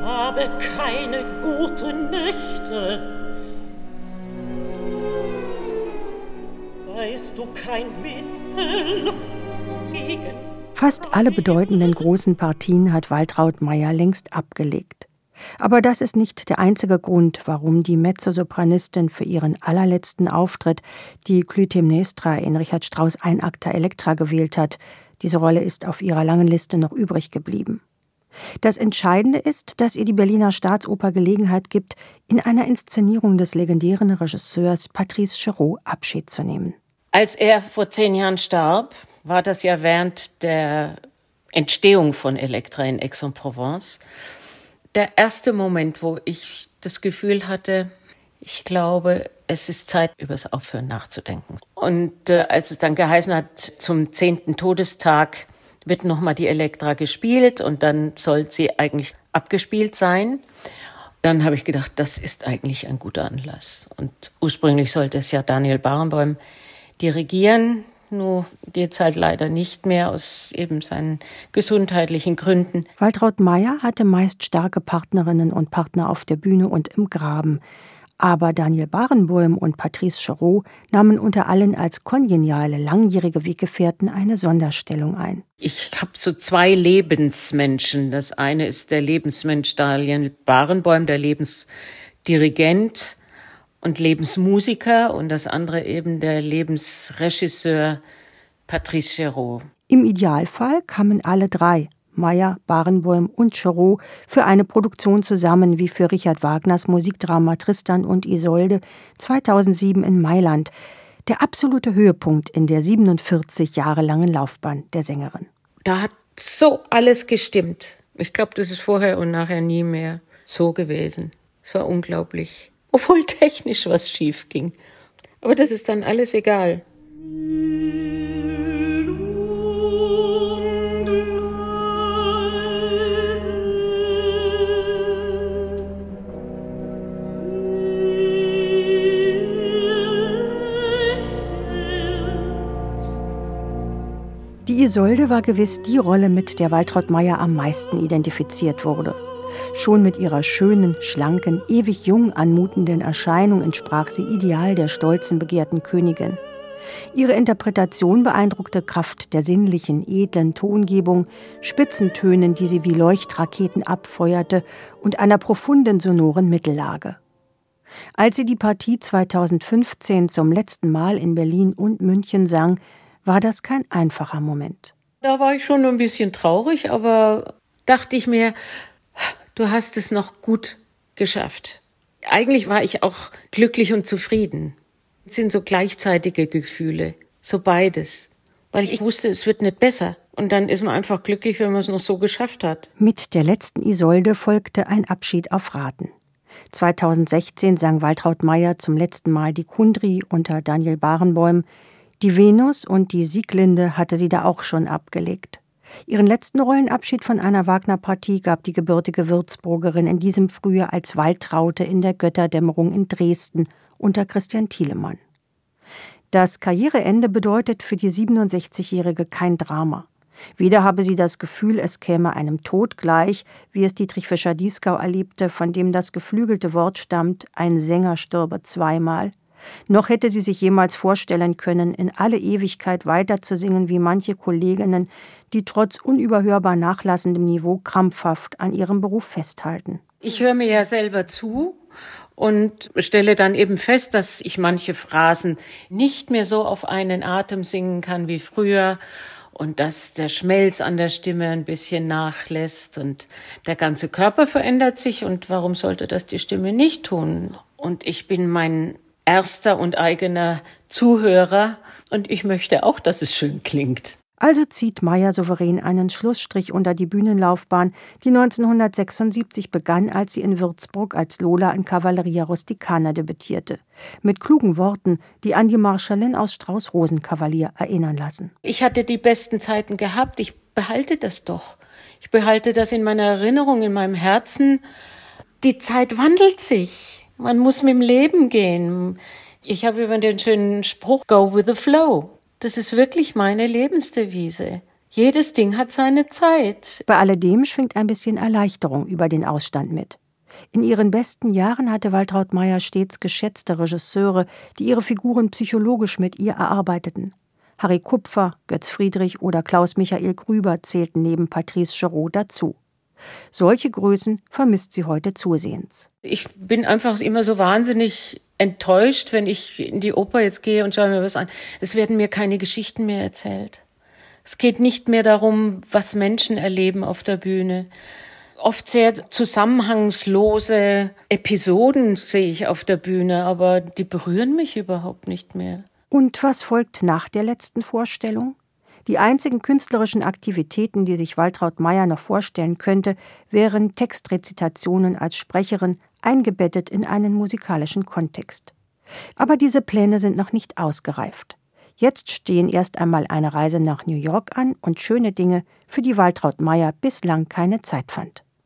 habe keine guten Nächte. Weißt du kein Mittel gegen. Fast alle bedeutenden großen Partien hat Waltraud Meyer längst abgelegt. Aber das ist nicht der einzige Grund, warum die Mezzosopranistin für ihren allerletzten Auftritt die Clytemnestra in Richard Strauss Einakter Elektra gewählt hat. Diese Rolle ist auf ihrer langen Liste noch übrig geblieben. Das Entscheidende ist, dass ihr die Berliner Staatsoper Gelegenheit gibt, in einer Inszenierung des legendären Regisseurs Patrice Chéreau Abschied zu nehmen. Als er vor zehn Jahren starb, war das ja während der Entstehung von Elektra in Aix-en-Provence der erste Moment, wo ich das Gefühl hatte, ich glaube, es ist Zeit, über das Aufhören nachzudenken. Und äh, als es dann geheißen hat, zum zehnten Todestag wird nochmal die Elektra gespielt und dann soll sie eigentlich abgespielt sein. Dann habe ich gedacht, das ist eigentlich ein guter Anlass. Und ursprünglich sollte es ja Daniel Barenboim dirigieren. Nur geht's halt leider nicht mehr aus eben seinen gesundheitlichen Gründen. Waltraud Meyer hatte meist starke Partnerinnen und Partner auf der Bühne und im Graben. Aber Daniel Barenboim und Patrice Chéreau nahmen unter allen als kongeniale, langjährige Weggefährten eine Sonderstellung ein. Ich habe so zwei Lebensmenschen. Das eine ist der Lebensmensch Daniel Barenboim, der Lebensdirigent und Lebensmusiker und das andere eben der Lebensregisseur Patrice Chéreau. Im Idealfall kamen alle drei, Meyer, Barenboim und Chéreau, für eine Produktion zusammen wie für Richard Wagners Musikdrama Tristan und Isolde 2007 in Mailand, der absolute Höhepunkt in der 47 Jahre langen Laufbahn der Sängerin. Da hat so alles gestimmt. Ich glaube, das ist vorher und nachher nie mehr so gewesen. Es war unglaublich obwohl technisch was schief ging. Aber das ist dann alles egal. Isolde war gewiss die Rolle, mit der Waltraud Meyer am meisten identifiziert wurde. Schon mit ihrer schönen, schlanken, ewig jung anmutenden Erscheinung entsprach sie ideal der stolzen, begehrten Königin. Ihre Interpretation beeindruckte Kraft der sinnlichen, edlen Tongebung, Spitzentönen, die sie wie Leuchtraketen abfeuerte, und einer profunden, sonoren Mittellage. Als sie die Partie 2015 zum letzten Mal in Berlin und München sang, war das kein einfacher Moment. Da war ich schon ein bisschen traurig, aber dachte ich mir, du hast es noch gut geschafft. Eigentlich war ich auch glücklich und zufrieden. Es sind so gleichzeitige Gefühle, so beides. Weil ich wusste, es wird nicht besser. Und dann ist man einfach glücklich, wenn man es noch so geschafft hat. Mit der letzten Isolde folgte ein Abschied auf Raten. 2016 sang Waltraud Meyer zum letzten Mal die Kundri unter Daniel Barenbäum. Die Venus und die Sieglinde hatte sie da auch schon abgelegt. Ihren letzten Rollenabschied von einer Wagner-Partie gab die gebürtige Würzburgerin in diesem Frühjahr als Waldtraute in der Götterdämmerung in Dresden unter Christian Thielemann. Das Karriereende bedeutet für die 67-Jährige kein Drama. Weder habe sie das Gefühl, es käme einem Tod gleich, wie es Dietrich Fischer-Dieskau erlebte, von dem das geflügelte Wort stammt, ein Sänger stürbe zweimal, noch hätte sie sich jemals vorstellen können, in alle Ewigkeit weiterzusingen wie manche Kolleginnen, die trotz unüberhörbar nachlassendem Niveau krampfhaft an ihrem Beruf festhalten. Ich höre mir ja selber zu und stelle dann eben fest, dass ich manche Phrasen nicht mehr so auf einen Atem singen kann wie früher und dass der Schmelz an der Stimme ein bisschen nachlässt und der ganze Körper verändert sich und warum sollte das die Stimme nicht tun? Und ich bin mein erster und eigener Zuhörer und ich möchte auch, dass es schön klingt. Also zieht Meyer souverän einen Schlussstrich unter die Bühnenlaufbahn, die 1976 begann, als sie in Würzburg als Lola in Cavalleria Rusticana debütierte. Mit klugen Worten, die an die Marschallin aus Strauß-Rosenkavalier erinnern lassen. Ich hatte die besten Zeiten gehabt, ich behalte das doch. Ich behalte das in meiner Erinnerung, in meinem Herzen. Die Zeit wandelt sich. Man muss mit dem Leben gehen. Ich habe über den schönen Spruch Go with the Flow. Das ist wirklich meine Lebensdevise. Jedes Ding hat seine Zeit. Bei alledem schwingt ein bisschen Erleichterung über den Ausstand mit. In ihren besten Jahren hatte Waltraud Meyer stets geschätzte Regisseure, die ihre Figuren psychologisch mit ihr erarbeiteten. Harry Kupfer, Götz Friedrich oder Klaus Michael Grüber zählten neben Patrice Chéreau dazu. Solche Größen vermisst sie heute zusehends. Ich bin einfach immer so wahnsinnig enttäuscht, wenn ich in die Oper jetzt gehe und schaue mir was an. Es werden mir keine Geschichten mehr erzählt. Es geht nicht mehr darum, was Menschen erleben auf der Bühne. Oft sehr zusammenhangslose Episoden sehe ich auf der Bühne, aber die berühren mich überhaupt nicht mehr. Und was folgt nach der letzten Vorstellung? Die einzigen künstlerischen Aktivitäten, die sich Waltraud Meyer noch vorstellen könnte, wären Textrezitationen als Sprecherin, eingebettet in einen musikalischen Kontext. Aber diese Pläne sind noch nicht ausgereift. Jetzt stehen erst einmal eine Reise nach New York an und schöne Dinge, für die Waltraud Meyer bislang keine Zeit fand.